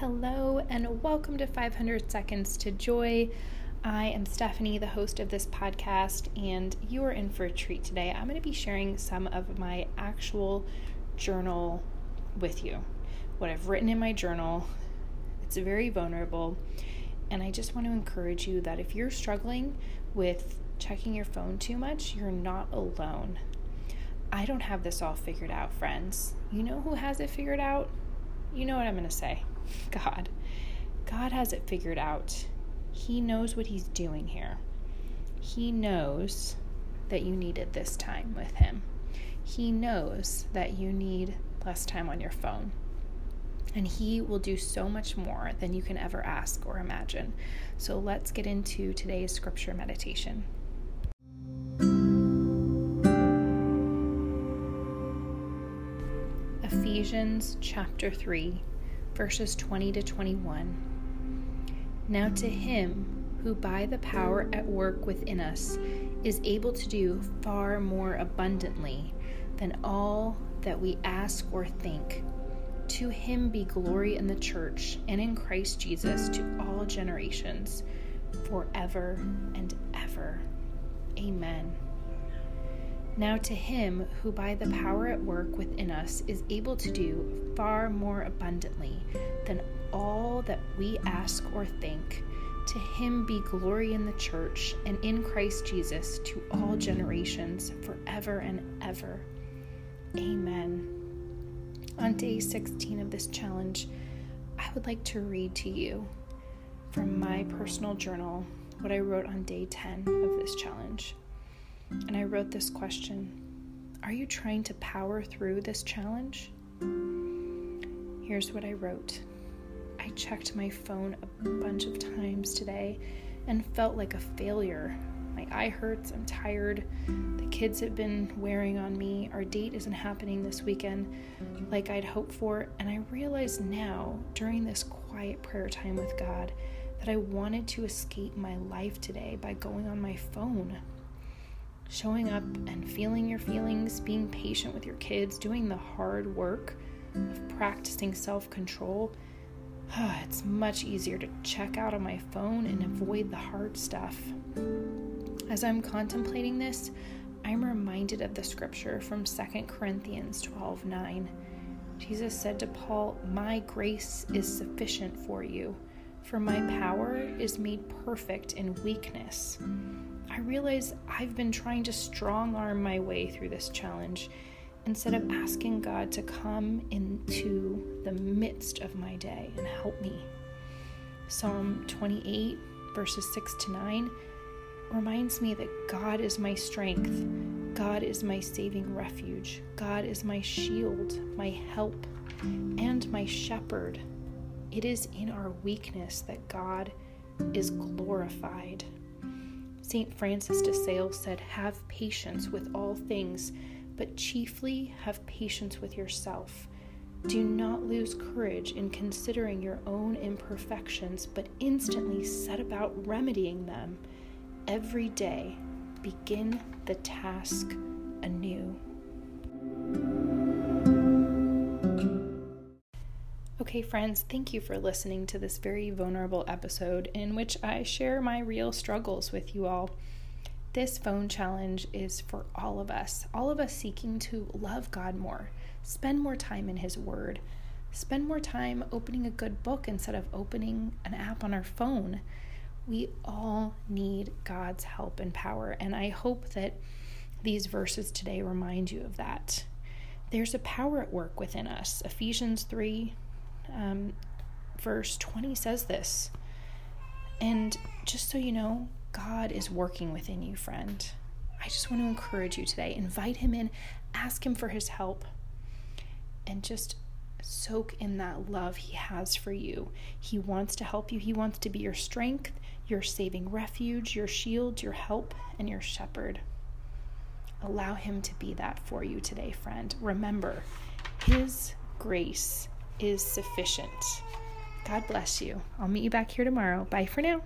Hello, and welcome to 500 Seconds to Joy. I am Stephanie, the host of this podcast, and you are in for a treat today. I'm going to be sharing some of my actual journal with you. What I've written in my journal. It's very vulnerable, and I just want to encourage you that if you're struggling with checking your phone too much, you're not alone. I don't have this all figured out, friends. You know who has it figured out? You know what I'm going to say. God. God has it figured out. He knows what He's doing here. He knows that you needed this time with Him. He knows that you need less time on your phone. And He will do so much more than you can ever ask or imagine. So let's get into today's scripture meditation. Ephesians chapter 3 verses 20 to 21. Now to him who by the power at work within us is able to do far more abundantly than all that we ask or think. To him be glory in the church and in Christ Jesus to all generations, forever and ever. Amen. Now, to him who by the power at work within us is able to do far more abundantly than all that we ask or think, to him be glory in the church and in Christ Jesus to all generations, forever and ever. Amen. On day 16 of this challenge, I would like to read to you from my personal journal what I wrote on day 10 of this challenge and I wrote this question Are you trying to power through this challenge? Here's what I wrote. I checked my phone a bunch of times today and felt like a failure. My eye hurts, I'm tired, the kids have been wearing on me, our date isn't happening this weekend like I'd hoped for, and I realize now, during this quiet prayer time with God, that I wanted to escape my life today by going on my phone showing up and feeling your feelings, being patient with your kids, doing the hard work of practicing self control, it's much easier to check out on my phone and avoid the hard stuff. As I'm contemplating this, I'm reminded of the scripture from 2 Corinthians 12 9. Jesus said to Paul, My grace is sufficient for you, for my power is made perfect in weakness. I realize I've been trying to strong arm my way through this challenge instead of asking God to come into the midst of my day and help me. Psalm 28, verses 6 to 9, reminds me that God is my strength, God is my saving refuge, God is my shield, my help, and my shepherd. It is in our weakness that God is glorified. St. Francis de Sales said, Have patience with all things, but chiefly have patience with yourself. Do not lose courage in considering your own imperfections, but instantly set about remedying them. Every day, begin the task anew. Okay, friends, thank you for listening to this very vulnerable episode in which I share my real struggles with you all. This phone challenge is for all of us, all of us seeking to love God more, spend more time in His Word, spend more time opening a good book instead of opening an app on our phone. We all need God's help and power, and I hope that these verses today remind you of that. There's a power at work within us. Ephesians 3 um, verse 20 says this. And just so you know, God is working within you, friend. I just want to encourage you today. Invite Him in, ask Him for His help, and just soak in that love He has for you. He wants to help you, He wants to be your strength, your saving refuge, your shield, your help, and your shepherd. Allow Him to be that for you today, friend. Remember, His grace is sufficient. God bless you. I'll meet you back here tomorrow. Bye for now.